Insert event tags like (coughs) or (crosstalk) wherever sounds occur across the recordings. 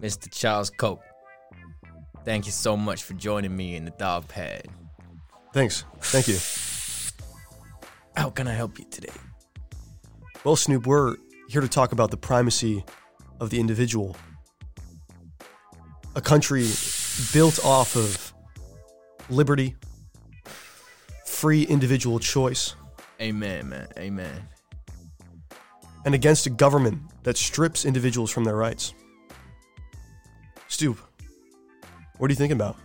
Mr. Charles Koch. Thank you so much for joining me in the dog pad. Thanks. Thank you. How can I help you today? Well, Snoop, we're here to talk about the primacy of the individual. A country built off of liberty, free individual choice, Amen, man. Amen. and against a government that strips individuals from their rights. What are you thinking about?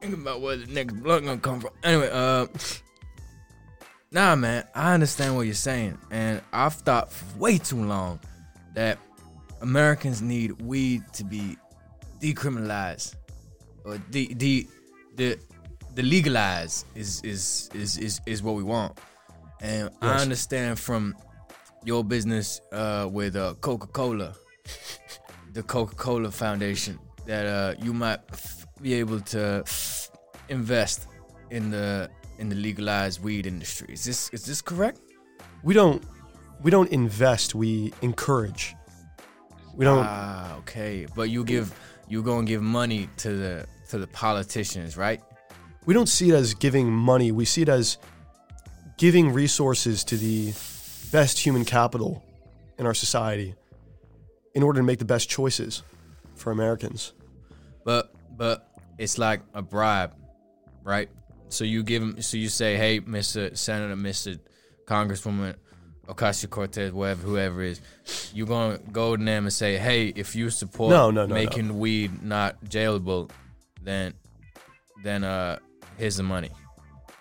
Think about where the next blood gonna come from. Anyway, uh, nah, man. I understand what you're saying, and I've thought for way too long that Americans need weed to be decriminalized or de de the the legalized is is is is is what we want. And I understand from your business uh, with uh, Coca Cola, the Coca Cola Foundation, that uh, you might be able to invest in the in the legalized weed industry. Is this is this correct? We don't we don't invest, we encourage. We don't Ah, okay. But you give you gonna give money to the to the politicians, right? we don't see it as giving money. We see it as giving resources to the best human capital in our society in order to make the best choices for Americans. But but it's like a bribe, right? So you give them. So you say, "Hey, Mister Senator, Mister Congresswoman Ocasio Cortez, whatever, whoever it is, you're gonna go to them and say, "Hey, if you support No, no, no, making weed not jailable, then then uh here's the money."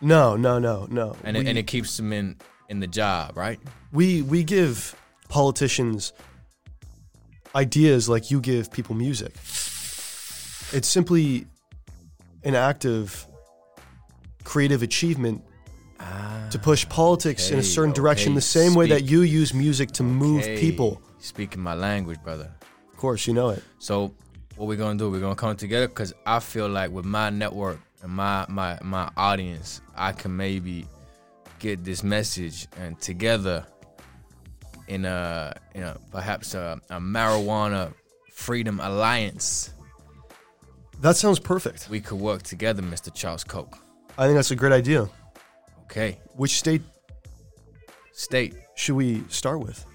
No, no, no, no. And we, it, and it keeps them in in the job, right? We we give politicians ideas like you give people music. It's simply an act of creative achievement to ah, push politics in a okay, certain direction the same way that you use music to move people. speaking my language, brother. Of course, you know it. So what we're gonna do? We're gonna come together because I feel like with my network and my my my audience, I can maybe get this message and together in a you know perhaps a, a marijuana freedom alliance, That sounds perfect. we could work together, Mr. Charles Koch. I think that's a great idea. Okay, Which state state should we start with?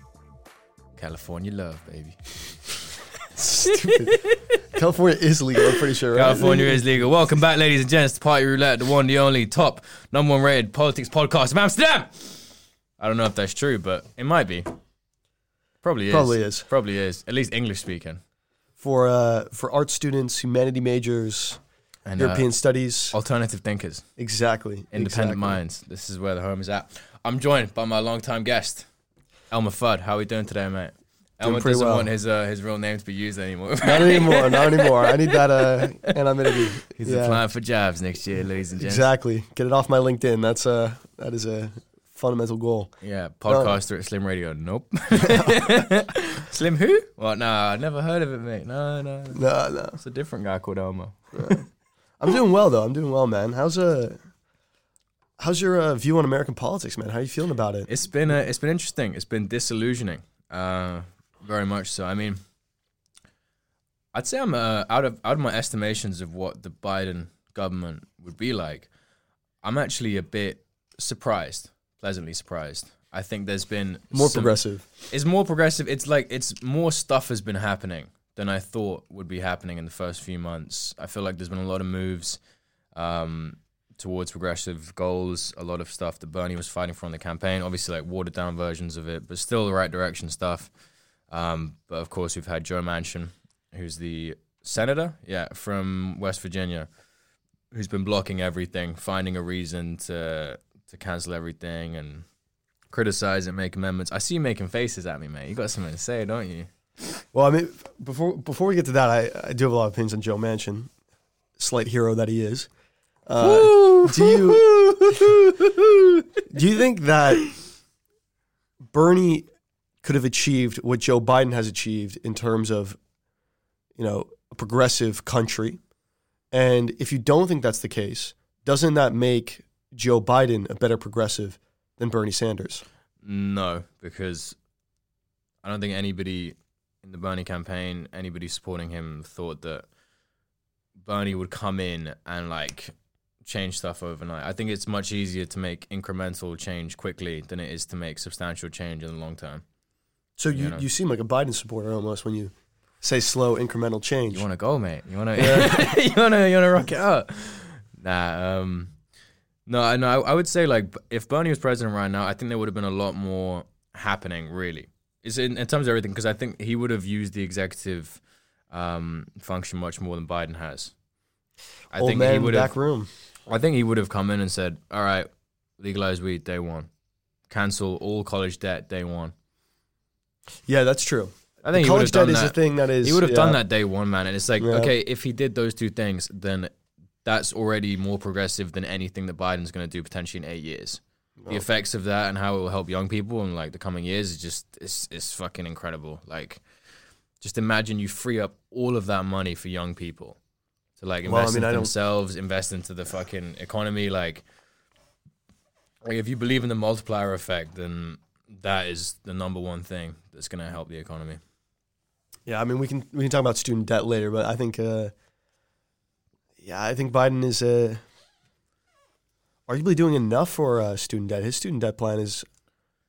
California love, baby. (laughs) Stupid. California is legal, I'm pretty sure, right? California is legal. Welcome back, ladies and gents, to Party Roulette, the one, the only, top number one rated politics podcast of Amsterdam. I don't know if that's true, but it might be. Probably is. Probably is. Probably is. At least English speaking. for uh, for art students, humanity majors, And European uh, studies. alternative thinkers, Exactly. independent exactly. minds. This is where the home is at. I'm joined by my longtime guest, Elmer Fudd. How are we doing today, mate? Elmer doesn't well. want his uh, his real name to be used anymore. Not anymore. Not (laughs) anymore. I need that uh, anonymity. He's Yeah. applying for jobs next year, ladies and gents. Exactly. Get it off my LinkedIn. That's uh that is a fundamental goal. Yeah, podcaster at Slim Radio. Nope. (laughs) (laughs) Slim who? Well, nah, I never heard of it, mate. No, no. No, no. It's a different guy called Elmo. I'm doing well though. I'm doing well, man. How's uh how's your uh, view on American politics, man? How are you feeling about it? It's been uh, it's been interesting. It's been disillusioning, uh, very much so. I mean, I'd say I'm uh, out of out of my estimations of what the Biden government would be like. I'm actually a bit surprised, pleasantly surprised. I think there's been More some- progressive. It's more progressive. It's like it's more stuff has been happening than I thought would be happening in the first few months. I feel like there's been a lot of moves um, towards progressive goals. A lot of stuff that Bernie was fighting for in the campaign. Obviously, like watered down versions of it, but still the right direction stuff. Um, but of course, we've had Joe Manchin, who's the senator, yeah, from West Virginia, who's been blocking everything, finding a reason to to cancel everything and criticize and make amendments. I see you making faces at me, mate. You got something to say, don't you? Well, I mean, before before we get to that, I, I do have a lot of opinions on Joe Manchin, slight hero that he is. Uh, do you do you think that Bernie could have achieved what Joe Biden has achieved in terms of, you know, a progressive country? And if you don't think that's the case, doesn't that make Joe Biden a better progressive than Bernie Sanders? No, because I don't think anybody in the Bernie campaign, anybody supporting him, thought that Bernie would come in and like change stuff overnight. I think it's much easier to make incremental change quickly than it is to make substantial change in the long term. So you, You know. you seem like a Biden supporter almost when you say slow incremental change. You want to go, mate? You want to? Yeah. (laughs) you want to? You want to rock it out? Nah. Um. No, I no. I, I would say like if Bernie was president right now, I think there would have been a lot more happening. Really, it's in, in terms of everything because I think he would have used the executive um, function much more than Biden has. I Old think man he would back have. room. I think he would have come in and said, "All right, legalize weed day one, cancel all college debt day one." Yeah, that's true. I think College debt is that. a thing that is. He would have yeah. done that day one, man. And it's like, Yeah. okay, if he did those two things, then that's already more progressive than anything that Biden's going to do potentially in eight years. The effects of that and how it will help young people in like the coming years is just it's it's fucking incredible. Like, just imagine you free up all of that money for young people to like invest Well, I mean, into I don't- themselves, invest into the fucking economy. Like, like, if you believe in the multiplier effect, then that is the number one thing that's going to help the economy. Yeah, I mean, we can we can talk about student debt later, but I think, uh, yeah, I think Biden is uh, arguably doing enough for uh, student debt. His student debt plan is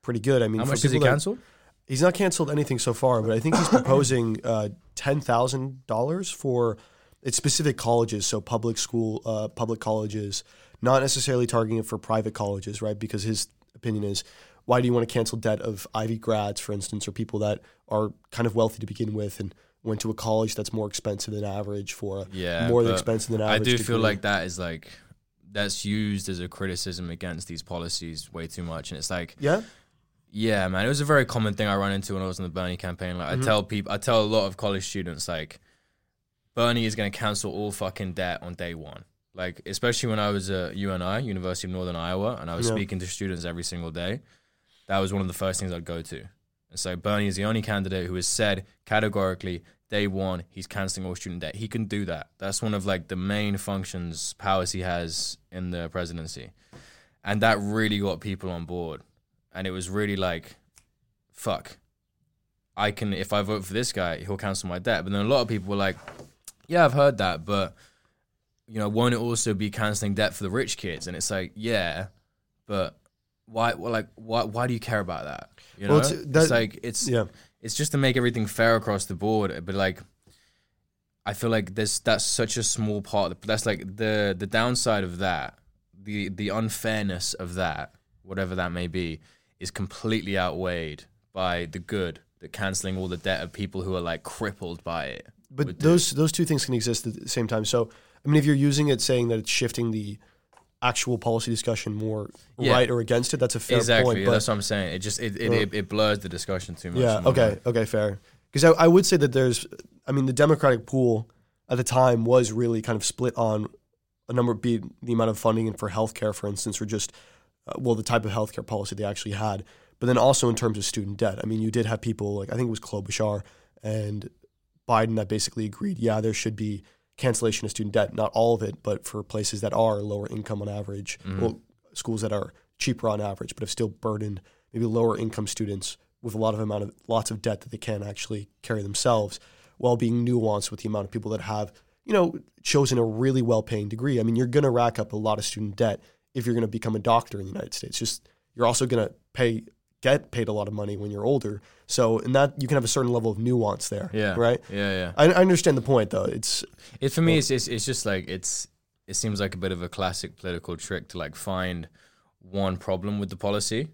pretty good. I mean, How much has he canceled? He's not canceled anything so far, but I think he's (coughs) proposing uh, ten thousand dollars for its specific colleges, so public school, uh, public colleges, not necessarily targeting it for private colleges, right? Because his opinion is, why do you want to cancel debt of Ivy grads, for instance, or people that are kind of wealthy to begin with and went to a college that's more expensive than average for Yeah, more than expensive than average. I do feel like that is like that's used as a criticism against these policies way too much, and it's like, yeah, yeah, man, it was a very common thing I ran into when I was in the Bernie campaign. Like, Mhm. I tell people, I tell a lot of college students, like, Bernie is going to cancel all fucking debt on day one. Like, especially when I was at UNI, University of Northern Iowa, and I was Yeah. speaking to students every single day. That was one of the first things I'd go to. And so Bernie is the only candidate who has said categorically, day one, he's canceling all student debt. He can do that. That's one of like the main functions, powers he has in the presidency. And that really got people on board. And it was really like, fuck. I can if I vote for this guy, he'll cancel my debt. But then a lot of people were like, Yeah, I've heard that, but you know, won't it also be canceling debt for the rich kids? And it's like, yeah, but why? Well, like, why? Why do you care about that? You know, Well, it's, it's- like it's yeah. it's just to make everything fair across the board. But like, I feel like there's that's such a small part. That's like the the downside of that, the the unfairness of that, whatever that may be, is completely outweighed by the good that canceling all the debt of people who are like crippled by it. But would do. those those two things can exist at the same time. So, I mean, if you're using it saying that it's shifting the actual policy discussion more Yeah. right or against it, that's a fair exactly, point. But that's what I'm saying. It just it it, it, it blurs the discussion too much. yeah, okay, okay, fair. Because I, I would say that there's, I mean, the Democratic pool at the time was really kind of split on a number, be the amount of funding and for healthcare, for instance, or just, uh, well, the type of healthcare policy they actually had. But then also in terms of student debt, I mean, you did have people like I think it was Klobuchar and Biden that basically agreed, yeah, there should be cancellation of student debt, not all of it, but for places that are lower income on average, Mhm. well, schools that are cheaper on average, but have still burdened maybe lower income students with a lot of amount of lots of debt that they can't actually carry themselves, while being nuanced with the amount of people that have, you know, chosen a really well paying degree. I mean, you're gonna rack up a lot of student debt if you're gonna become a doctor in the United States. Just you're also gonna pay get paid a lot of money when you're older. So in that you can have a certain level of nuance there. Yeah. Right. Yeah, yeah. I, I understand the point though. It's It for me, it's, it's it's just like it's it seems like a bit of a classic political trick to like find one problem with the policy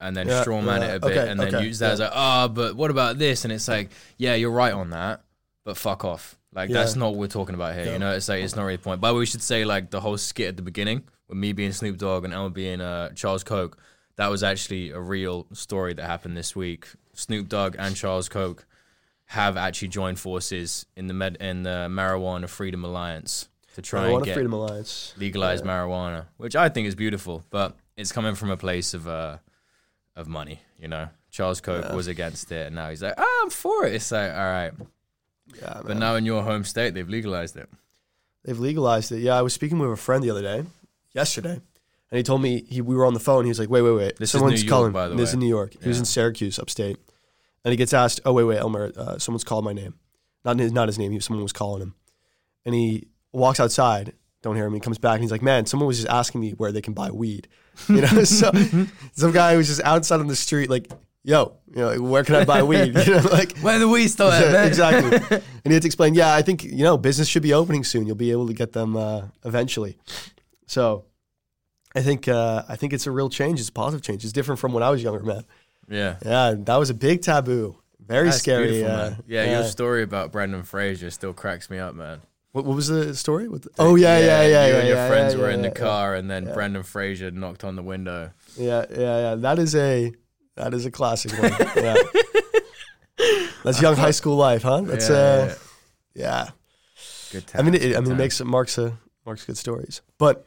and then Yeah, straw man yeah, it a bit okay, and then okay, use that yeah. as like, ah, but what about this? And it's like, yeah, you're right on that, but fuck off. Like that's not what we're talking about here. You know, it's like it's not really the point. But we should say like the whole skit at the beginning with me being Snoop Dogg and Elma being uh, Charles Koch. That was actually a real story that happened this week. Snoop Dogg and Charles Koch have actually joined forces in the med in the Marijuana Freedom Alliance to try Marijuana and get Freedom Alliance. legalized Yeah. marijuana, which I think is beautiful, but it's coming from a place of uh of money, you know. Charles Koch Yeah. was against it, and now he's like, "Oh, I'm for it." It's like, all right, Yeah, but man. now in your home state, they've legalized it. They've legalized it. Yeah, I was speaking with a friend the other day, yesterday, and he told me he we were on the phone. He was like, "Wait, wait, wait. This is Someone's New York, calling." by the this is way. in New York. He was Yeah. in Syracuse, upstate, and he gets asked, "Oh wait, wait, Elmer, uh, someone's called my name." Not his, not his name. He, someone was calling him, and he walks outside. Don't hear him. He comes back and he's like, "Man, someone was just asking me where they can buy weed." You know, (laughs) so some guy was just outside on the street, like, "Yo, you know, like, where can I buy weed?" (laughs) You know, like Where the weed store at, man? exactly. (laughs) And he had to explain, yeah, I think, you know, business should be opening soon. You'll be able to get them uh, eventually. So I think uh, I think it's a real change. It's a positive change. It's different from when I was younger, man. Yeah. Yeah, that was a big taboo. Very That's scary. uh, man. Yeah, your story about Brendan Fraser still cracks me up, man. What, what was the story? With the, oh yeah, yeah, yeah, yeah. You yeah, and your yeah, friends yeah, were in yeah, the car, and then Brendan Fraser knocked on the window. Yeah, yeah, yeah. That is a that is a classic one. (laughs) yeah. That's young high school life, huh? That's yeah, uh, yeah. yeah. good I mean, it, I mean, it makes marks a marks good stories. But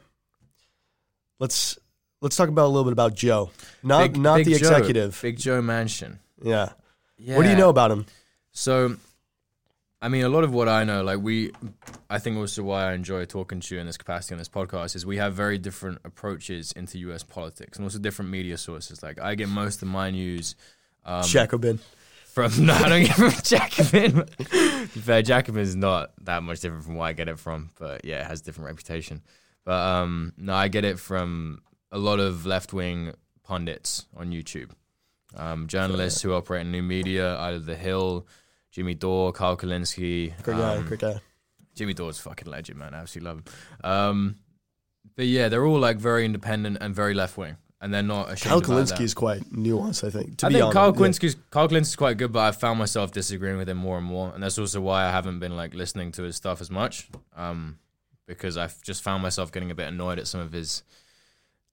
let's let's talk about a little bit about Joe, not Big- not Big the Joe. executive. Big Joe Manchin. Yeah. Yeah. What do you know about him? So, I mean, a lot of what I know, like we, I think also why I enjoy talking to you in this capacity on this podcast is we have very different approaches into U.S. politics and also different media sources. Like I get most of my news um, Jacobin. from (laughs) no, I don't get from Jacobin. fair, Jacobin is not that much different from where I get it from, but yeah, it has a different reputation. But um, no, I get it from a lot of left wing pundits on YouTube, um, journalists who operate in new media, either The Hill, Jimmy Dore, Carl Kulinski. Great guy. um, Great guy. Jimmy Dore's a fucking legend, man. I absolutely love him. Um, but yeah, they're all like very independent and very left wing, and they're not ashamed Kyle that. Kulinski is quite nuanced, I think. To I be think honest, Carl. Kulinski's Carl Kulinski's quite good, but I've found myself disagreeing with him more and more, and that's also why I haven't been like listening to his stuff as much, um, because I've just found myself getting a bit annoyed at some of his.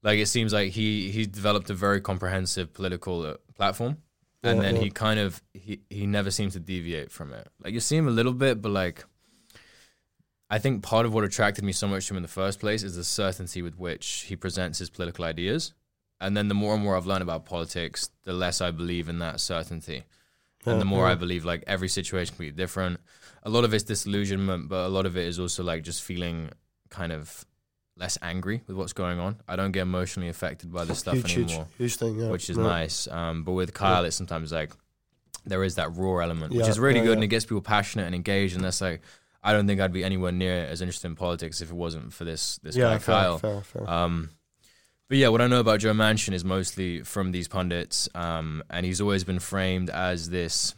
Like it seems like he he developed a very comprehensive political uh, platform, and Yeah, then yeah. he kind of he he never seems to deviate from it. Like you see him a little bit, but like. I think part of what attracted me so much to him in the first place is the certainty with which he presents his political ideas. And then the more and more I've learned about politics, the less I believe in that certainty. And the more. I believe like every situation can be different. A lot of it's disillusionment, but a lot of it is also like just feeling kind of less angry with what's going on. I don't get emotionally affected by this stuff huge, huge, anymore, huge thing. Yeah. which is Yeah. nice. Um, but with Kyle, it's sometimes like there is that raw element, which Yeah, is really yeah, good and it gets people passionate and engaged. And that's like, I don't think I'd be anywhere near as interested in politics if it wasn't for this this Yeah, guy fair, Kyle. fair, fair. Um, but yeah, what I know about Joe Manchin is mostly from these pundits, um, and he's always been framed as this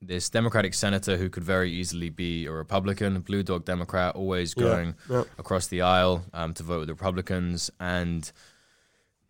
this Democratic senator who could very easily be a Republican, a blue dog Democrat, always going yeah. across the aisle um, to vote with the Republicans, and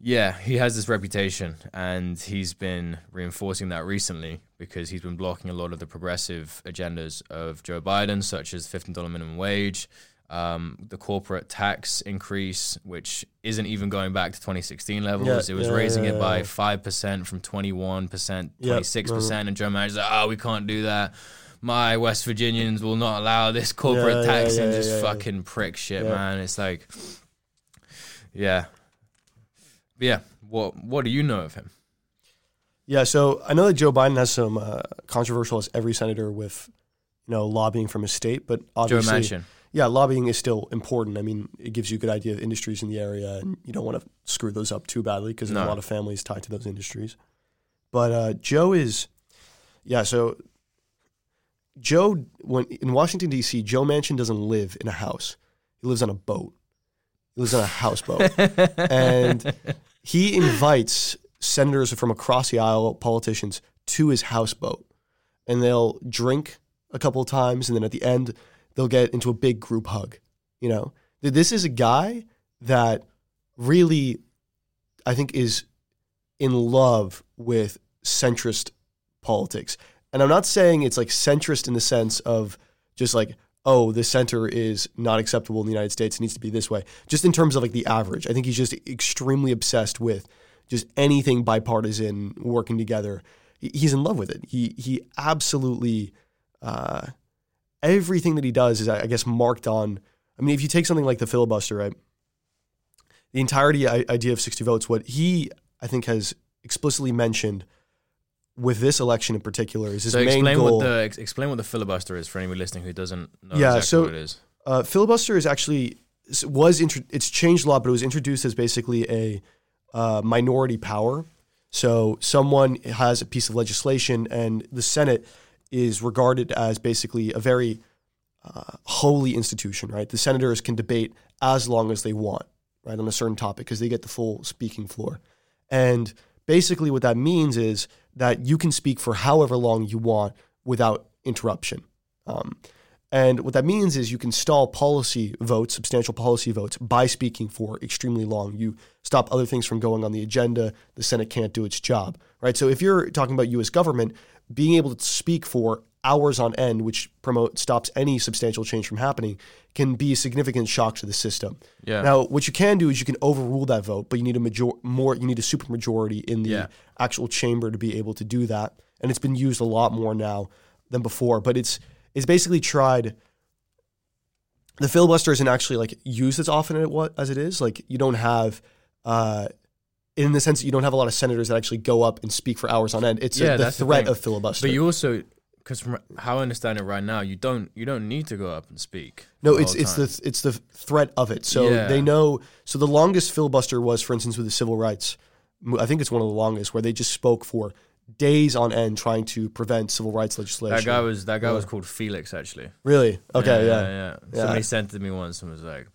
yeah, he has this reputation, and he's been reinforcing that recently because he's been blocking a lot of the progressive agendas of Joe Biden, such as fifteen dollar minimum wage, um, the corporate tax increase, which isn't even going back to 2016 levels. Yeah, it was yeah, raising yeah, it by five percent from 21 percent, Yeah, 26 percent, and Joe Manchin's like, "Oh, we can't do that." My West Virginians will not allow this corporate tax and just fucking prick shit, man. It's like, yeah, But yeah. What What do you know of him? Yeah, so I know that Joe Biden has some uh, controversial as every senator with, you know, lobbying from his state, but Joe obviously, Manchin. Yeah, lobbying is still important. I mean, it gives you a good idea of industries in the area, and you don't want to screw those up too badly because No. a lot of families tied to those industries. But uh, Joe is, yeah. So Joe, when in Washington D.C., Joe Manchin doesn't live in a house; he lives on a boat. He lives on a houseboat, (laughs) and he invites senators from across the aisle, politicians, to his houseboat, and they'll drink a couple of times, and then at the end, they'll get into a big group hug. You know, this is a guy that really, I think, is in love with centrist politics. And I'm not saying it's like centrist in the sense of just like, oh, the center is not acceptable in the United States. It needs to be this way. Just in terms of like the average. I think he's just extremely obsessed with just anything bipartisan working together. He's in love with it. He he absolutely uh, everything that he does is I guess marked on. I mean, if you take something like the filibuster, right? The entirety idea of 60 votes, what he I think has explicitly mentioned with this election in particular is his So main explain goal. what the ex- explain what the filibuster is for anyone listening who doesn't know Yeah, exactly so- what it is. uh, filibuster is actually was intro- it's changed a lot, but it was introduced as basically a uh, minority power. So someone has a piece of legislation, and the Senate is regarded as basically a very uh, holy institution, right? The senators can debate as long as they want, right, on a certain topic because they get the full speaking floor. And basically, what that means is that you can speak for however long you want without interruption. Um, and what that means is you can stall policy votes, substantial policy votes, by speaking for extremely long. You stop other things from going on the agenda. The Senate can't do its job, right? So if you're talking about U.S. government, being able to speak for hours on end, which promote stops any substantial change from happening, can be a significant shock to the system. Yeah. Now, what you can do is you can overrule that vote, but you need a major more. You need a supermajority in the Yeah. actual chamber to be able to do that, and it's been used a lot more now than before. But it's it's basically tried. The filibuster isn't actually like used as often as it, as it is. Like you don't have. Uh, in the sense that you don't have a lot of senators that actually go up and speak for hours on end. It's Yeah, a, the that's the threat of filibuster. But you also, because from how I understand it right now, you don't you don't need to go up and speak. No, it's it's time. the it's the threat of it. So Yeah. they know. So the longest filibuster was, for instance, with the civil rights. I think it's one of the longest where they just spoke for days on end trying to prevent civil rights legislation. that guy was that guy Yeah. was called Felix actually. really okay. Yeah, yeah, yeah. Yeah. Somebody sent it to me once and was like.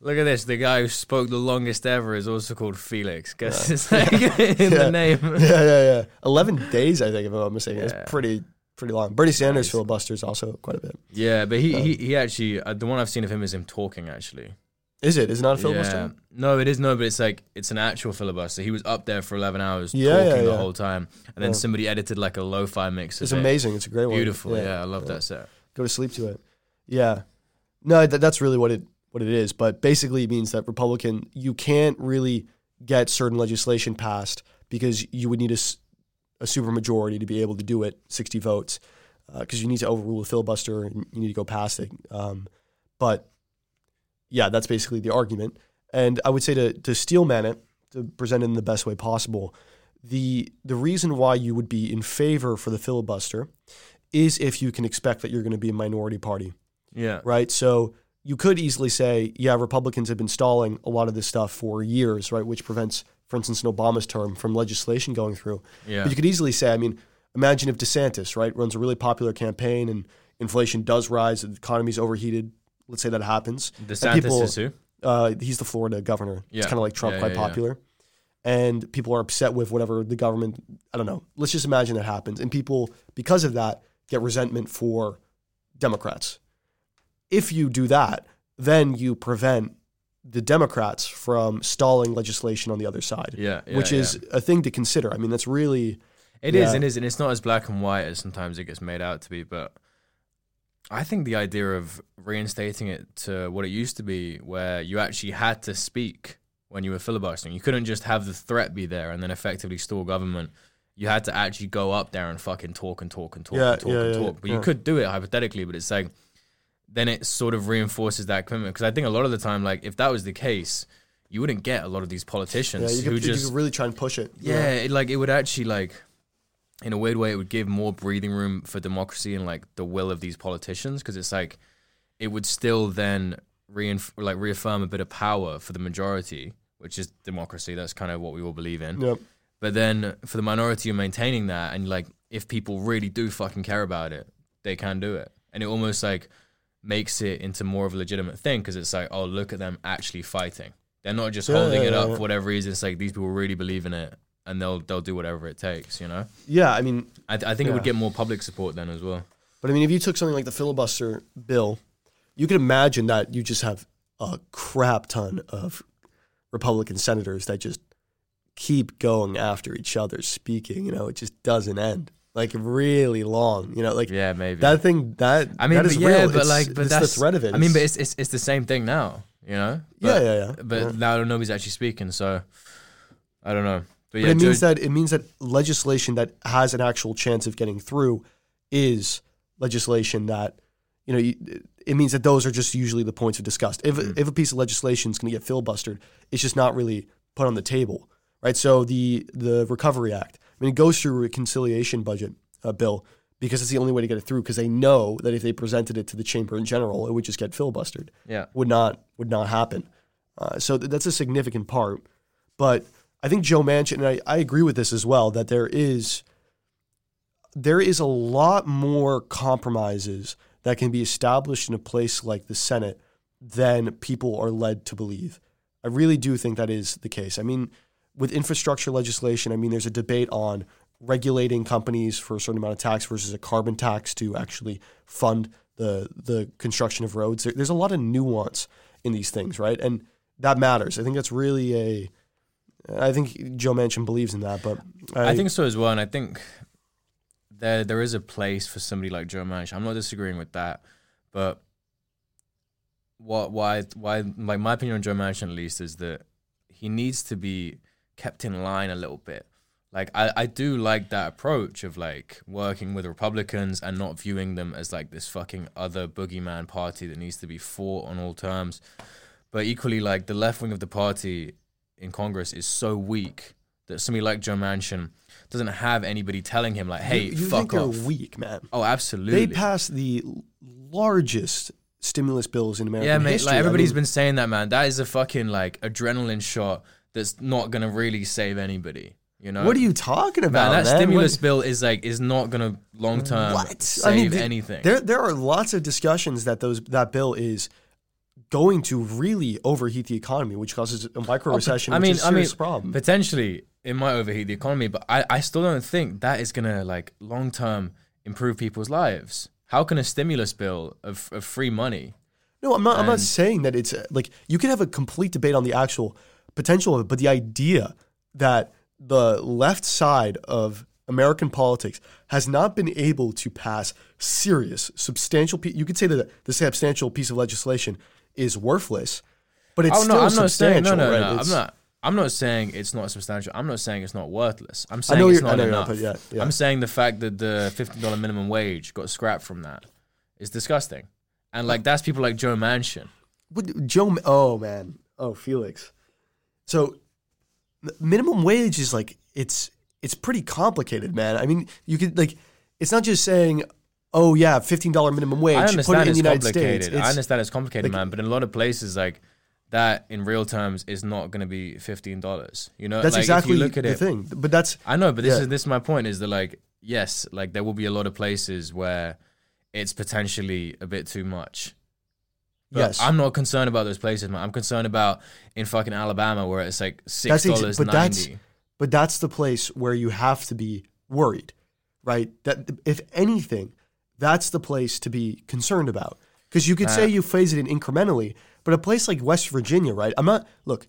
Look at this. The guy who spoke the longest ever is also called Felix. Guess it's (laughs) like (laughs) in Yeah. the name. (laughs) yeah, yeah, yeah. Eleven days, I think, if I'm not mistaken. Yeah. It's pretty pretty long. Bernie Sanders Nice. filibusters also quite a bit. Yeah, but he, Um, he, he actually uh, the one I've seen of him is him talking actually. Is it? Is it not a filibuster? Yeah. No, it is no, but it's like it's an actual filibuster. He was up there for eleven hours Yeah, talking yeah, the whole time, and then Yeah. somebody edited like a lo-fi mix. Of It's it. amazing. It's a great one. Beautiful. Yeah, I love that set. go to sleep to it. Yeah, no, that, that's really what it what it is. But basically, it means that Republican you can't really get certain legislation passed because you would need a, a supermajority to be able to do it, sixty votes, because you need to overrule the filibuster and you need to go past it. Um, but yeah, that's basically the argument. And I would say to to steelman it, to present it in the best way possible, the the reason why you would be in favor for the filibuster is if you can expect that you're going to be a minority party, Yeah. right? So you could easily say, yeah, Republicans have been stalling a lot of this stuff for years, right? Which prevents, for instance, in Obama's term from legislation going through. Yeah. But you could easily say, I mean, imagine if DeSantis, right, runs a really popular campaign and inflation does rise, the economy's overheated. Let's say that happens. DeSantis people- is who? Uh, he's the Florida governor. Yeah. It's kind of like Trump, Yeah, quite yeah, yeah. popular. And people are upset with whatever the government, I don't know. Let's just imagine that happens. And people, because of that, get resentment for Democrats. If you do that, then you prevent the Democrats from stalling legislation on the other side, Yeah. yeah, which yeah. is a thing to consider. I mean, that's really, It is, Yeah. it is, and it's not as black and white as sometimes it gets made out to be. But I think the idea of reinstating it to what it used to be, where you actually had to speak when you were filibustering, you couldn't just have the threat be there and then effectively stall government. You had to actually go up there and fucking talk and talk and talk Yeah, and talk yeah, and yeah, talk. But yeah. you could do it hypothetically, but it's like then it sort of reinforces that commitment. Because I think a lot of the time, like if that was the case, you wouldn't get a lot of these yeah, politicians you who could, you just could really try and push it. yeah, it, like it would actually like in a weird way it would give more breathing room for democracy and like the will of these politicians because it's like it would still then reinf- like reaffirm a bit of power for the majority which is democracy that's kind of what we all believe in Yep. but then for the minority you're maintaining that and like if people really do fucking care about it they can do it and it almost like makes it into more of a legitimate thing because it's like oh look at them actually fighting they're not just Yeah, holding yeah, it up yeah. for whatever reason it's like these people really believe in it and they'll they'll do whatever it takes you know Yeah, I mean, i, th- I think it would get more public support then as well But I mean, if you took something like the filibuster bill, you could imagine that you just have a crap ton of Republican senators that just keep going after each other speaking. You know, it just doesn't end. Like really long. You know, like yeah maybe that thing that i mean that but yeah real. but It's- like but that's the threat of it. i mean but It's- it's, it's the same thing now you know yeah, but, yeah, yeah. but yeah. now nobody's actually speaking so i don't know but, But yeah it means that it means that legislation that has an actual chance of getting through is legislation that you know you, it means that those are just usually the points of disgust. If Mm. if a piece of legislation is going to get filibustered, it's just not really put on the table, right? So the the Recovery Act, I mean, it goes through a reconciliation budget uh, bill because it's the only way to get it through. Because they know that if they presented it to the chamber in general, it would just get filibustered yeah would not would not happen. Uh, so th- that's a significant part. But I think Joe Manchin, and I, I agree with this as well, that there is there is a lot more compromises that can be established in a place like the Senate than people are led to believe. I really do think that is the case. I mean, with infrastructure legislation, I mean, there's a debate on regulating companies for a certain amount of tax versus a carbon tax to actually fund the the construction of roads. There, there's a lot of nuance in these things, right? And that matters. I think that's really a. I think Joe Manchin believes in that, but I, I think so as well. And I think there there is a place for somebody like Joe Manchin. I'm not disagreeing with that, but what why why like my opinion on Joe Manchin at least is that he needs to be kept in line a little bit. Like I, I do like that approach of like working with Republicans and not viewing them as like this fucking other boogeyman party that needs to be fought on all terms. But equally like the left wing of the party in Congress is so weak that somebody like Joe Manchin doesn't have anybody telling him like, "Hey, you, you fuck think off." They're weak, man. Oh, absolutely. They passed the largest stimulus bills in American yeah, mate. history. Like I everybody's mean, been saying that, man. That is a fucking like adrenaline shot that's not gonna really save anybody. You know What are you talking about, that man? stimulus What- bill is like is not gonna long term save I mean, th- anything. There, there are lots of discussions that those that bill is going to really overheat the economy, which causes a micro oh, recession. I which mean, is a I mean, problem. potentially it might overheat the economy, but I, I still don't think that is gonna like long term improve people's lives. How can a stimulus bill of, of free money? No, I'm not. I'm not saying that it's like you can have a complete debate on the actual potential of it, but the idea that the left side of American politics has not been able to pass serious, substantial. You could say that the substantial piece of legislation is worthless, but it's oh still I'm not saying substantial. no, no, right? no. I'm not. I'm not saying it's not substantial. I'm not saying it's not worthless. I'm saying know it's not enough. not, yeah, yeah. I'm saying the fact that the fifteen dollar minimum wage got scrapped from that is disgusting, and like that's people like Joe Manchin. Joe, oh man, oh Felix. So, minimum wage is like it's it's pretty complicated, man. I mean, you could like, it's not just saying, oh yeah, fifteen dollar minimum wage. I put it understand in it's the United complicated. States. I understand it's complicated, like- man. But in a lot of places, like that, in real terms, is not going to be fifteen dollars. You know, That's like, exactly if you look at the it. thing. But that's I know, but this Yeah. is this is my point. Is that like yes, like there will be a lot of places where it's potentially a bit too much. But yes. I'm not concerned about those places, man. I'm concerned about in fucking Alabama where it's like six That's ex- dollars but that's- ninety. But that's the place where you have to be worried, right? That if anything, that's the place to be concerned about. Because you could say Uh, you phase it in incrementally, but a place like West Virginia, right? I'm not. Look,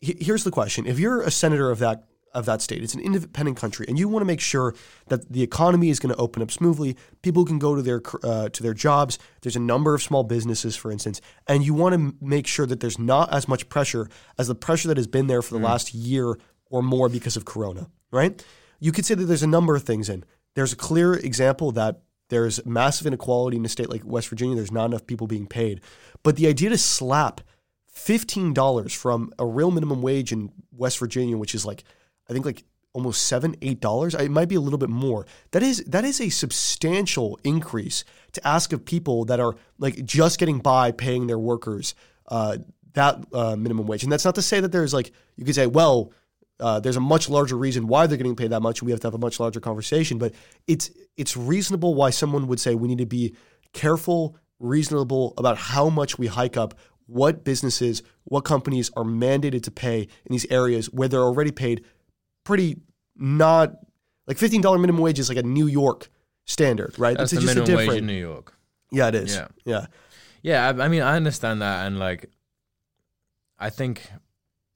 he- here's the question: If you're a senator of that of that state, it's an independent country, and you want to make sure that the economy is going to open up smoothly, people can go to their uh, to their jobs. There's a number of small businesses, for instance, and you want to make sure that there's not as much pressure as the pressure that has been there for the last year or more because of Corona, right? You could say that there's a number of things in. There's a clear example that there's massive inequality in a state like West Virginia. There's not enough people being paid, but the idea to slap fifteen dollars from a real minimum wage in West Virginia, which is like I think like almost seven, eight dollars. It might be a little bit more. That is that is a substantial increase to ask of people that are like just getting by paying their workers uh, that uh, minimum wage. And that's not to say that there's like you could say, well, uh, there's a much larger reason why they're getting paid that much, we have to have a much larger conversation. But it's it's reasonable why someone would say we need to be careful, reasonable about how much we hike up what businesses, what companies are mandated to pay in these areas where they're already paid pretty not like fifteen dollar minimum wage is like a New York standard, right? That's it's the just a minimum wage in New York. yeah, it is. Yeah. yeah. Yeah, I, I mean, I understand that, and like, I think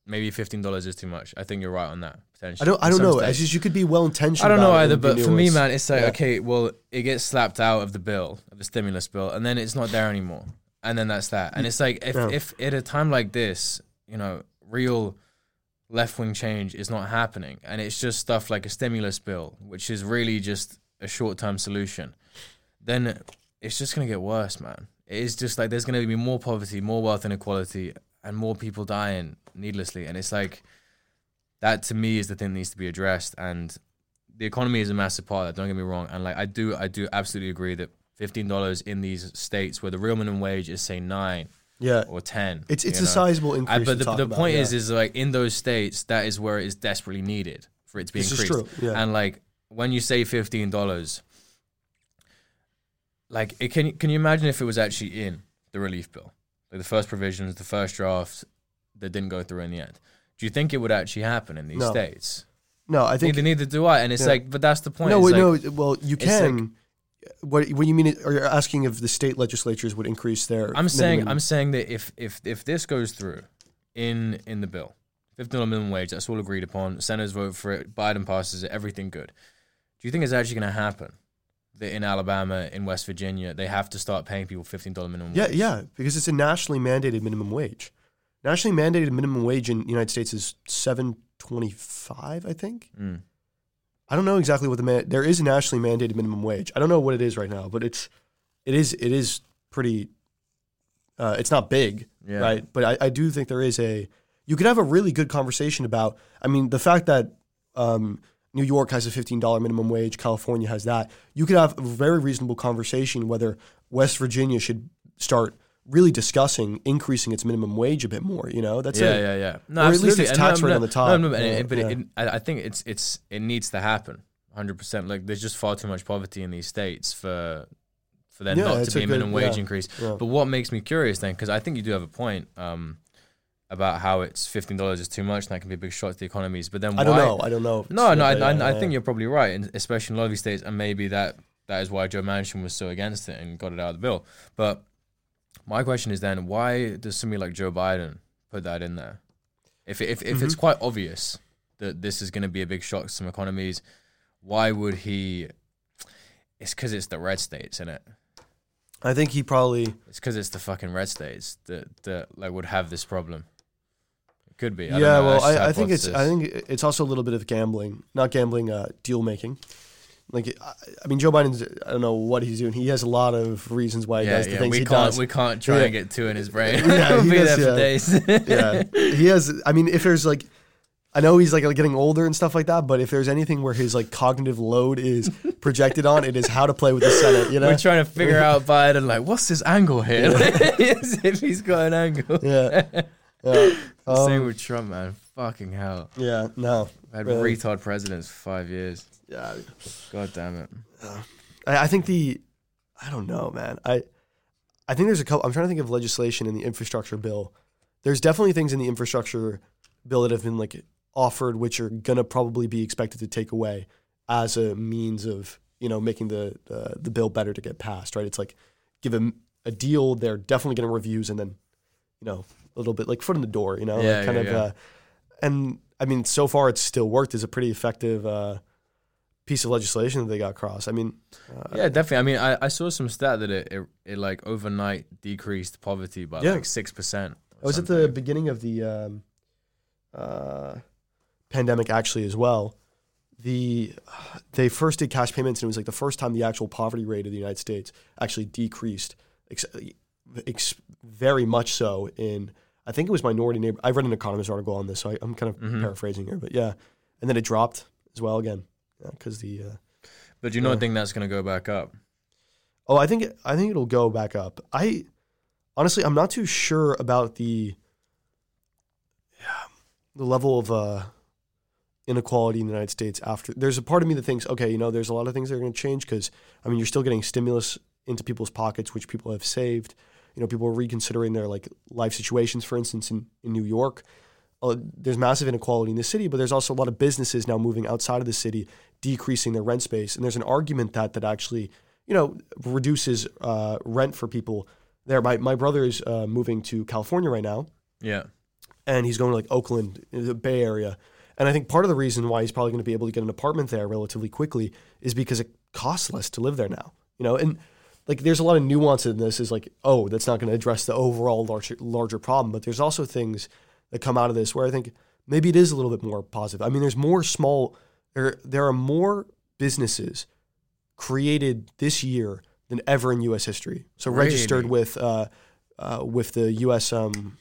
maybe fifteen dollars is too much. I think you're right on that. Potentially, I don't. I don't know. It's just you could be well intentioned. I don't know either, but for me, man, it's like Yeah. okay, well, it gets slapped out of the bill, of the stimulus bill, and then it's not there anymore, and then that's that. And mm. it's like if Yeah. if at a time like this, you know, real left wing change is not happening, and it's just stuff like a stimulus bill, which is really just a short term solution, then it's just gonna get worse, man. It is just like there's gonna be more poverty, more wealth inequality, and more people dying needlessly, and it's like that to me is the thing that needs to be addressed. And the economy is a massive part of that don't get me wrong. And like i do i do absolutely agree that $15 in these states where the real minimum wage is say nine Yeah. or ten. It's it's a know? sizable increase. but to the, the about, point yeah. is, is like in those states, that is where it is desperately needed for it to be This is increased. true, yeah. And like when you say fifteen dollars, like it can can you imagine if it was actually in the relief bill, like the first provisions, the first draft that didn't go through in the end? Do you think it would actually happen in these No. states? no, I think Neither, neither do I. And it's Yeah. like, but that's the point. no, It's like- no. Well, you can. What what you mean? Are you asking if the state legislatures would increase their? I'm saying I'm saying that if if if this goes through in in the bill, fifteen dollar minimum wage, that's all agreed upon. Senators vote for it. Biden passes it. Everything good. Do you think it's actually going to happen? That in Alabama, in West Virginia, they have to start paying people fifteen dollar minimum Yeah, wage. yeah, because it's a nationally mandated minimum wage. Nationally mandated minimum wage in the United States is seven twenty five, I think. Mm. I don't know exactly what the man. There is a nationally mandated minimum wage. I don't know what it is right now, but it's it is it is pretty. Uh, it's not big, Yeah. right? But I, I do think there is a. You could have a really good conversation about. I mean, the fact that um, New York has a fifteen dollar minimum wage, California has that. You could have a very reasonable conversation whether West Virginia should start really discussing increasing its minimum wage a bit more. You know, that's it. yeah, a, yeah, yeah. No, Or at least it's tax no, rate no, on the top. No, no, but, Yeah, but yeah. It, I I think it's it's it needs to happen, hundred percent. Like there's just far too much poverty in these states for for there Yeah, not to be a good- minimum wage increase. But what makes me curious then, because I think you do have a point um, about how it's fifteen dollars is too much and that can be a big shock to the economies. But then I don't know. I don't know. No, no, I, I, I think you're probably right, and especially in a lot of these states, and maybe that that is why Joe Manchin was so against it and got it out of the bill. But my question is then, why does somebody like Joe Biden put that in there? If if if it's Mm-hmm. quite obvious that this is going to be a big shock to some economies, why would he? It's because it's the red states, isn't it? I think he probably. It's because it's the fucking red states that that like would have this problem. It could be. I don't yeah, well, I, I think it's. I think it's also a little bit of gambling, not gambling, uh, deal making. Like, I, mean, Joe Biden's. I don't know what he's doing. He has a lot of reasons why he yeah, does the yeah. things we he can't does. we can't try Yeah. and get two in his brain. (laughs) Yeah, (laughs) we'll he be does, there for days. yeah, he has. I mean, if there's like, I know he's like getting older and stuff like that, but if there's anything where his like cognitive load is projected on, it is how to play with the Senate. You know? We're trying to figure (laughs) out Biden, like, what's his angle here? If he's got an angle. yeah. Yeah. Same Um, with Trump, man. Fucking hell. yeah. No. I had really. retard presidents for five years. Yeah. God damn it. I, I think the, I don't know, man. I, I think there's a couple. I'm trying to think of legislation in the infrastructure bill. There's definitely things in the infrastructure bill that have been like offered, which are gonna probably be expected to take away as a means of you know making the uh, the bill better to get passed. Right? It's like give them a deal. They're definitely getting reviews, and then you know a little bit like foot in the door. You know, Yeah, like kind yeah, of. yeah. Uh, and I mean, so far it's still worked as a pretty effective uh, piece of legislation that they got across. I mean, uh, Yeah, definitely. I mean, I, I saw some stat that it, it, it like overnight decreased poverty by Yeah. like 6%. or I was at the beginning of the um, uh, pandemic actually as well. The they first did cash payments, and it was like the first time the actual poverty rate of the United States actually decreased, ex- ex- very much so. In I think it was minority neighbor. I read an economist article on this, so I, I'm kind of Mhm. paraphrasing here, but yeah. And then it dropped as well again because the uh, But you don't Yeah. think that's going to go back up? Oh, I think I think it'll go back up. I honestly, I'm not too sure about the yeah, the level of uh, inequality in the United States after. There's a part of me that thinks, okay, you know, there's a lot of things that are going to change because I mean, you're still getting stimulus into people's pockets, which people have saved. You know, people are reconsidering their like life situations. For instance, in in New York, uh, there's massive inequality in the city, but there's also a lot of businesses now moving outside of the city, decreasing their rent space. And there's an argument that that actually, you know, reduces uh, rent for people there. My my brother is uh, moving to California right now, Yeah. and he's going to like Oakland, the Bay Area. And I think part of the reason why he's probably going to be able to get an apartment there relatively quickly is because it costs less to live there now. You know, and like there's a lot of nuance in this. Is like, oh, that's not going to address the overall larger larger problem. But there's also things that come out of this where I think maybe it is a little bit more positive. I mean, there's more small. There there are more businesses created this year than ever in U.S. history. So registered with uh, uh, with the U.S. Um,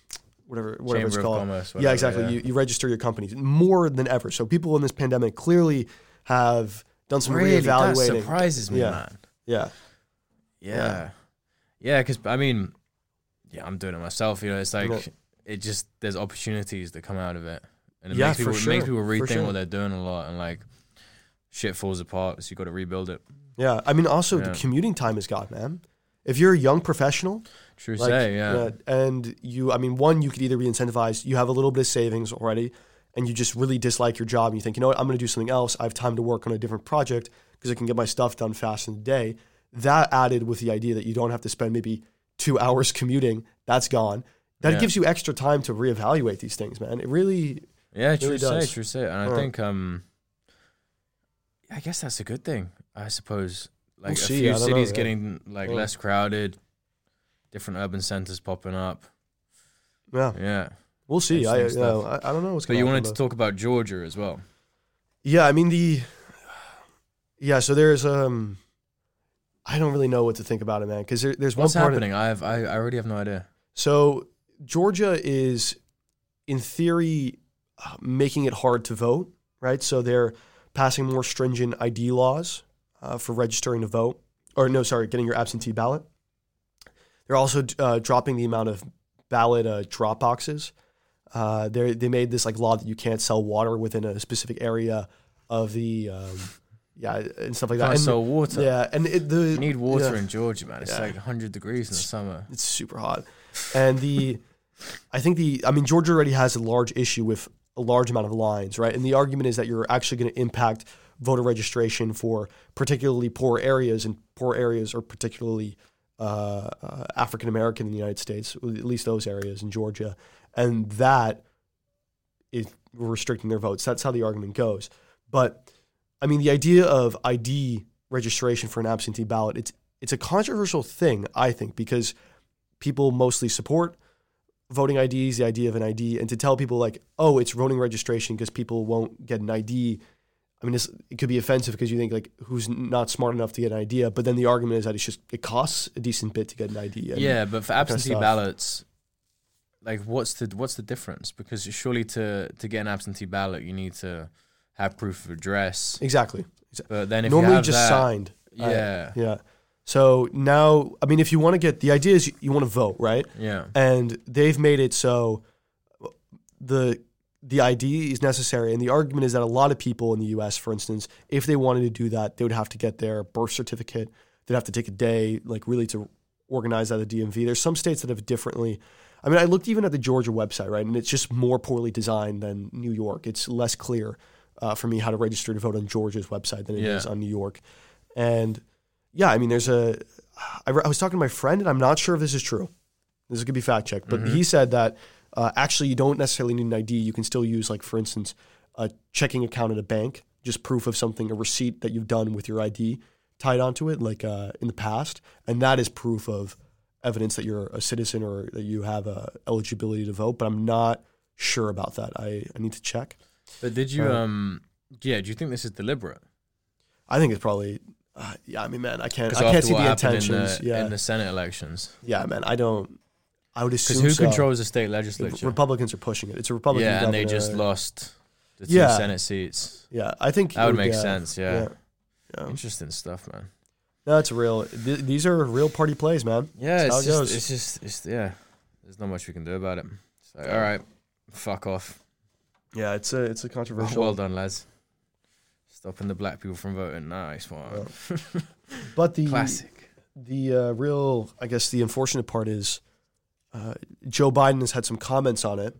whatever whatever Chamber it's called. Commerce, yeah, exactly. yeah. You, you register your companies more than ever. So people in this pandemic clearly have done some Really? That surprises me, Yeah. man. Yeah, Yeah. Yeah, because, I mean, yeah, I'm doing it myself. You know, it's like Yeah. It just there's opportunities that come out of it, and it Yeah, makes for people it makes sure, people rethink sure. what they're doing a lot, and like shit falls apart, so you got to rebuild it. Yeah, I mean, also the commuting time is gone, man. If you're a young professional, True like, say, yeah. and you, I mean, one, you could either be incentivized, you have a little bit of savings already, and you just really dislike your job, and you think, you know what, I'm going to do something else. I have time to work on a different project because I can get my stuff done fast in the day. That added with the idea that you don't have to spend maybe two (laughs) hours commuting, that's gone. That Yeah. gives you extra time to reevaluate these things, man. It really, Yeah, true really say, does. true say. And I Yeah. think um I guess that's a good thing, I suppose. Like a see, few know, cities yeah. getting like Yeah. less crowded, different urban centers popping up. yeah, Yeah. we'll see. I, you know. I, I don't know what's going on. But you wanted to talk about Georgia as well. Yeah, I mean the yeah. So there's um, I don't really know what to think about it, man. Because there, there's What's one part. Of, happening? I have I, I already have no idea. so Georgia is, in theory, uh, making it hard to vote. Right. So they're passing more stringent ID laws uh, for registering to vote, or no, sorry, getting your absentee ballot. They're also uh, dropping the amount of ballot uh, drop boxes. Uh, they they made this like law that you can't sell water within a specific area of the um, yeah and stuff like that. Can't And- sell water. yeah, and it, the You need water yeah, in Georgia, man. It's Yeah. like 100 degrees in the summer. it's super hot, and the I think the I mean Georgia already has a large issue with a large amount of lines, right? And the argument is that you're actually going to impact voter registration for particularly poor areas, and poor areas are particularly uh, uh, African American in the United States, at least those areas in Georgia, and that is restricting their votes. That's how the argument goes. But I mean, the idea of ID registration for an absentee ballot, it's it's a controversial thing, I think, because people mostly support voting IDs, the idea of an ID, and to tell people like, oh, it's voting registration because people won't get an ID. I mean, it's, it could be offensive because you think like, who's not smart enough to get an idea? But then the argument is that it's just it costs a decent bit to get an ID. yeah, but for kind of absentee ballots, like what's the what's the difference? Because surely to to get an absentee ballot, you need to have proof of address. exactly. But then if Normally you have just that, signed. Yeah, Yeah. So now, I mean, if you want to get the idea is you, you want to vote, right? yeah, and they've made it so the the ID is necessary. And the argument is that a lot of people in the U.S., for instance, if they wanted to do that, they would have to get their birth certificate. They'd have to take a day, like really, to organize at the DMV. There's some states that have differently. I mean, I looked even at the Georgia website, right, and it's just more poorly designed than New York. It's less clear uh, for me how to register to vote on Georgia's website than it is Yeah. on New York. And yeah, I mean, there's a. I, re- I was talking to my friend, and I'm not sure if this is true. This could be fact checked, but he said that uh, actually you don't necessarily need an ID. You can still use, like, for instance, a checking account at a bank, just proof of something, a receipt that you've done with your ID tied onto it, like uh, in the past, and that is proof of evidence that you're a citizen or that you have uh, eligibility to vote. But I'm not sure about that. I, I need to check. But did you Uh, um yeah? Do you think this is deliberate? I think it's probably. Uh, yeah, I mean, man, I can't. I can't see the intentions. in the, yeah, in the Senate elections, yeah, man. I don't. I would assume because who so. controls the state legislature? Republicans are pushing it. It's a Republican. yeah, and they just lost the two Yeah. Senate seats. Yeah, I think That would make sense. Yeah. Yeah. yeah. interesting stuff, man. No, it's real. Th- these are real party plays, man. Yeah, That's it's it just, goes. it's just, it's yeah. There's not much we can do about it. So, all right, fuck off. Yeah, it's a it's a controversial. Well done, lads. Stopping the black people from voting. Nice one. (laughs) but the Classic. the uh, real, I guess, the unfortunate part is uh, Joe Biden has had some comments on it,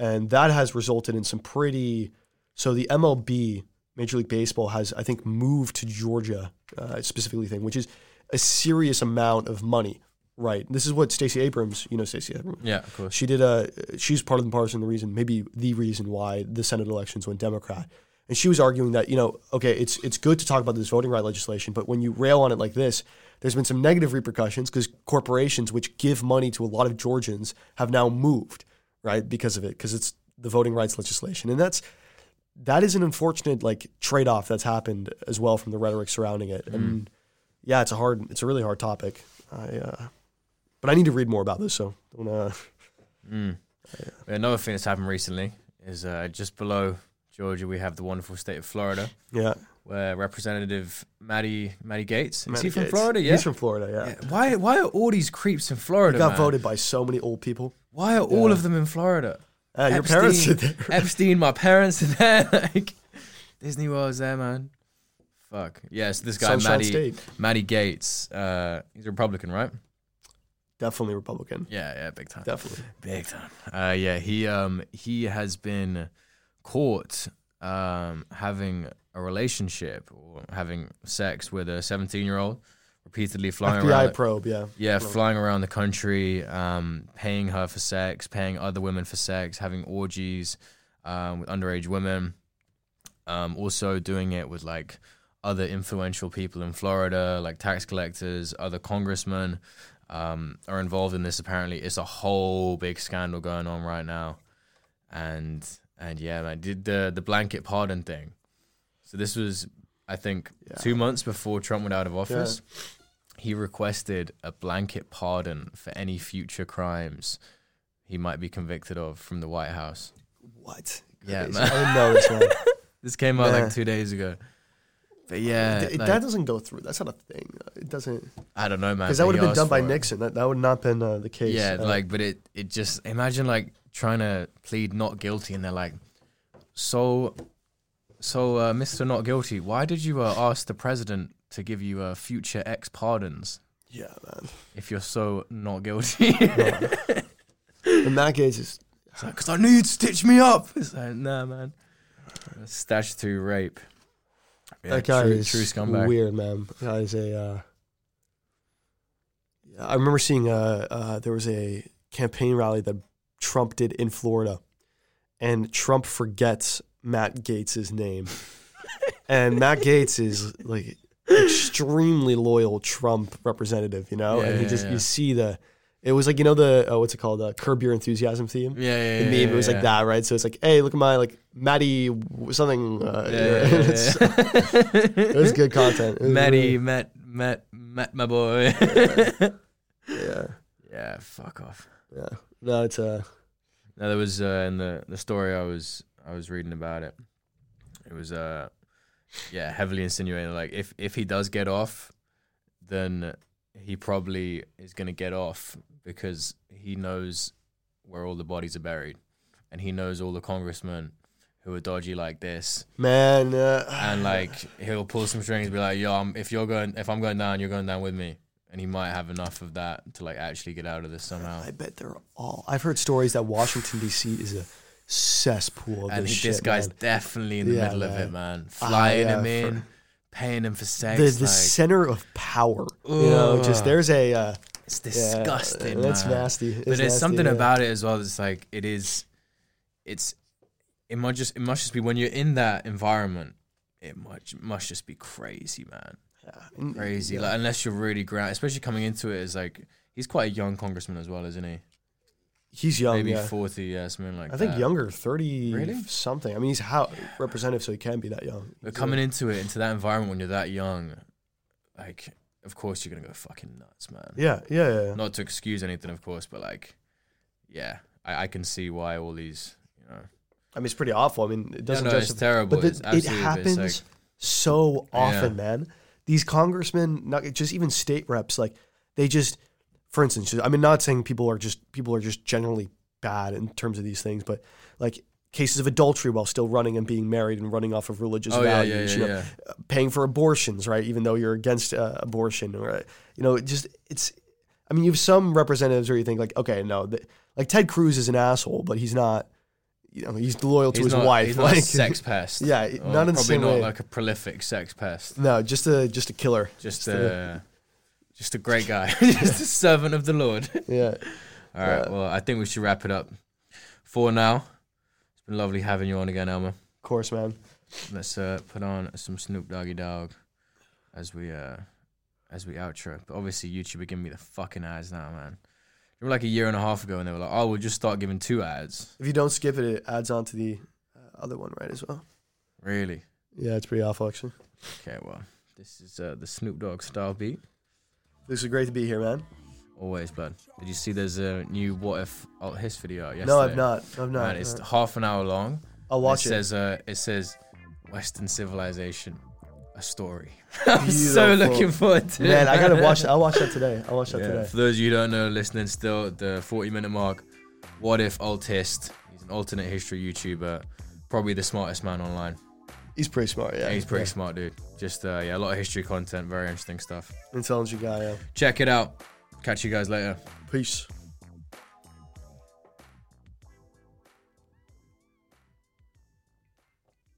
and that has resulted in some pretty. So the MLB, Major League Baseball, has I think moved to Georgia uh, specifically thing, which is a serious amount of money. Right. This is what Stacey Abrams, you know, Stacey Abrams. Yeah, of course. She did a. She's part of the partisan the reason, maybe the reason why the Senate elections went Democrat. And she was arguing that you know, okay, it's it's good to talk about this voting right legislation, but when you rail on it like this, there's been some negative repercussions because corporations which give money to a lot of Georgians have now moved, right, because of it, because it's the voting rights legislation, and that's that is an unfortunate like trade off that's happened as well from the rhetoric surrounding it. And yeah, it's a hard, it's a really hard topic. I, uh, but I need to read more about this, so don't. Uh, Mm. (laughs) Another thing that's happened recently is uh, just below Georgia, we have the wonderful state of Florida, yeah. where Representative Matty Matty Gaetz. Is Matty he from Gaetz. Florida? Yeah. He's from Florida. Yeah. Yeah. Why why are all these creeps in Florida? Got man? voted by so many old people. Why are all of them in Florida? Uh, your parents Epstein- are there. (laughs) Epstein, my parents are there. (laughs) Like Disney World's there, man. Fuck. Yes, this guy Sunshine Matty State. Matty Gaetz. Uh, he's a Republican, right? Definitely Republican. Yeah, yeah, big time. Definitely. Big time. Uh, yeah, he um he has been caught um having a relationship or having sex with a 17 year old, repeatedly flying FBI around. the- probe. Yeah. yeah, probe. flying around the country, um, paying her for sex, paying other women for sex, having orgies um, with underage women. Um, also doing it with like other influential people in Florida, like tax collectors, other congressmen um, are involved in this. Apparently, it's a whole big scandal going on right now, and and yeah, man, did the the blanket pardon thing. So this was, I think, Yeah. two months before Trump went out of office. He requested a blanket pardon for any future crimes he might be convicted of from the White House. What? Yeah, man. I know this, man. (laughs) This came out Man. like two days ago. But yeah, like, that doesn't go through. That's not a thing. It doesn't I don't know, man. because that would have been done by it. Nixon. That that would not been uh, the case. Yeah, Uh, like, but it it just imagine like trying to plead not guilty, and they're like, so, so, uh, Mister Not Guilty, why did you uh, ask the president to give you uh, future ex pardons yeah, man. if you're so not guilty? (laughs) In that case, It's (laughs) like, because I knew you'd stitch me up. (laughs) It's like, nah, man. Statutory rape. Yeah, that guy true, is true scumbag. weird, man. That guy is a. Uh, yeah, I remember seeing uh, uh, there was a campaign rally that Trump did in Florida, and Trump forgets Matt Gaetz' name, (laughs) and Matt Gaetz is like extremely loyal Trump representative, you know, Yeah, and he just yeah. you see the. It was like you know the uh, what's it called uh, Curb Your Enthusiasm theme. Yeah, yeah, The meme, it was like that, right? So it's like, hey, look at my like Maddie something. Uh, (laughs) (laughs) it was good content. It was Matty, really- Matt, Matt, Matt, my boy. yeah, yeah, fuck off. yeah. No, it's uh, No, there was uh, in the the story I was I was reading about it. It was uh, yeah, heavily insinuating like if if he does get off, then he probably is gonna get off because he knows where all the bodies are buried, and he knows all the congressmen who are dodgy like this, man. Uh, and like he'll pull some strings, and be like, "Yo, I'm, if you're going, if I'm going down, you're going down with me." And he might have enough of that to like actually get out of this somehow. I bet they're all. I've heard stories that Washington D.C. is a cesspool of and this shit. this guy's man. definitely in the Yeah, middle of it, man. man. Ah, Flying yeah, him in, for- paying him for sex. the the like, center of power. You know, just there's a. Uh, it's yeah, disgusting. that's man. nasty. It's But there's nasty, something yeah. about it as well. That's like it is. It's. It must just. It must just be when you're in that environment. It must must just be crazy, man. Yeah, Crazy. yeah. Like unless you're really ground, especially coming into it as like he's quite a young congressman as well, isn't he? He's young. Maybe yeah. forty, yeah, something like I that. think younger, thirty Really? something. I mean, he's how representative, so he can be that young. But coming into it, into that environment when you're that young, like, of course you're gonna go fucking nuts, man. yeah, yeah, yeah, yeah. Not to excuse anything, of course, but like, yeah, I, I can see why all these, you know, I mean, it's pretty awful. I mean, it doesn't no, it's terrible. But it's it happens like, so often, Yeah. man. These congressmen, not just even state reps, like they just, for instance, I mean, not saying people are just people are just generally bad in terms of these things, but like cases of adultery while still running and being married and running off of religious oh yeah, values, yeah, you know, yeah. paying for abortions, right? Even though you're against uh, abortion, or you know, it just it's. I mean, you have some representatives where you think like, okay, no, th- like Ted Cruz is an asshole, but he's not. You know, he's loyal to He's his not, wife. He's not like, a (laughs) sex pest. Yeah, not in the probably same not way. like a prolific sex pest. No, just a just a killer. Just Just a- a, just a great guy. (laughs) just a servant of the Lord. (laughs) Yeah. All right. Yeah. Well, I think we should wrap it up for now. It's been lovely having you on again, Elmer. Of course, man. Let's uh, put on some Snoop Doggy Dogg as we uh as we outro. But obviously YouTube are giving me the fucking eyes now, man. Remember like a year and a half ago, and they were like, "Oh, we'll just start giving two ads." If you don't skip it, it adds on to the uh, other one, right, as well. Really? Yeah, it's pretty awful, actually. Okay. Well, this is uh, the Snoop Dogg style beat. This is great to be here, man. Always, blood. Did you see there's a new What If Alt His video out yesterday? No, I've not. I've not. Man, it's half an hour long. I'll watch it. it. Says uh, it says Western civilization, a story. (laughs) I'm so looking forward to Man, it. I gotta watch. I'll watch that today. I'll watch that Yeah, today. For those of you who don't know, listening still, the 40 minute mark. WhatifAltHist? He's an alternate history YouTuber, probably the smartest man online. He's pretty smart. Yeah, Yeah, he's pretty smart, dude. Just uh, yeah, a lot of history content, very interesting stuff. intelligent guy. Yeah. Check it out. Catch you guys later. Peace.